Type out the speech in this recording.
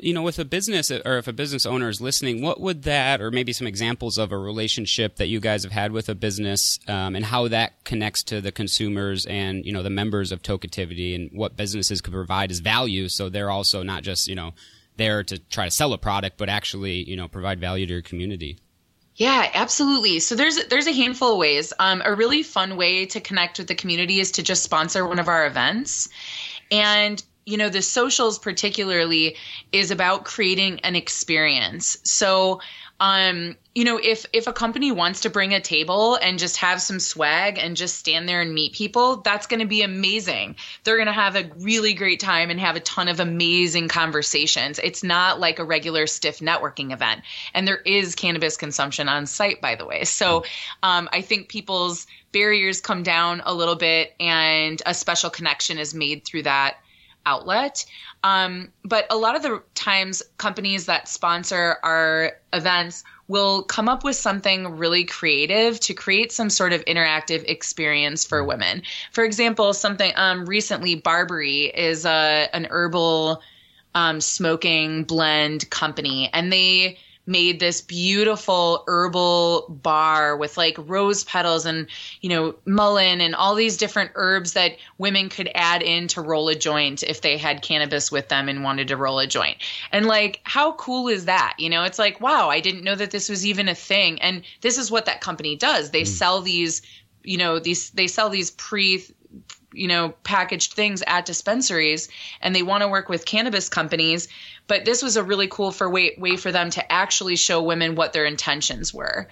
You know, with a business or if a business owner is listening, what would that, or maybe some examples of a relationship that you guys have had with a business um, and how that connects to the consumers and, you know, the members of Tokeativity and what businesses could provide as value so they're also not just, you know, there to try to sell a product, but actually, you know, provide value to your community. Yeah, absolutely. So there's there's a handful of ways. Um, a really fun way to connect with the community is to just sponsor one of our events, and you know the socials particularly is about creating an experience. So um, you know, if if a company wants to bring a table and just have some swag and just stand there and meet people, that's going to be amazing. They're going to have a really great time and have a ton of amazing conversations. It's not like a regular stiff networking event, and there is cannabis consumption on site, by the way. So um, I think people's barriers come down a little bit, and a special connection is made through that outlet. Um, but a lot of the times, companies that sponsor our events will come up with something really creative to create some sort of interactive experience for women. For example, something um, recently, Barbari is a, an herbal um, smoking blend company, and they made this beautiful herbal bar with like rose petals and you know mullein and all these different herbs that women could add in to roll a joint if they had cannabis with them and wanted to roll a joint. And like how cool is that? You know it's like wow i didn't know that this was even a thing. And this is what that company does. They mm. sell these you know these they sell these pre you know packaged things at dispensaries and they want to work with cannabis companies but this was a really cool for way, way for them to actually show women what their intentions were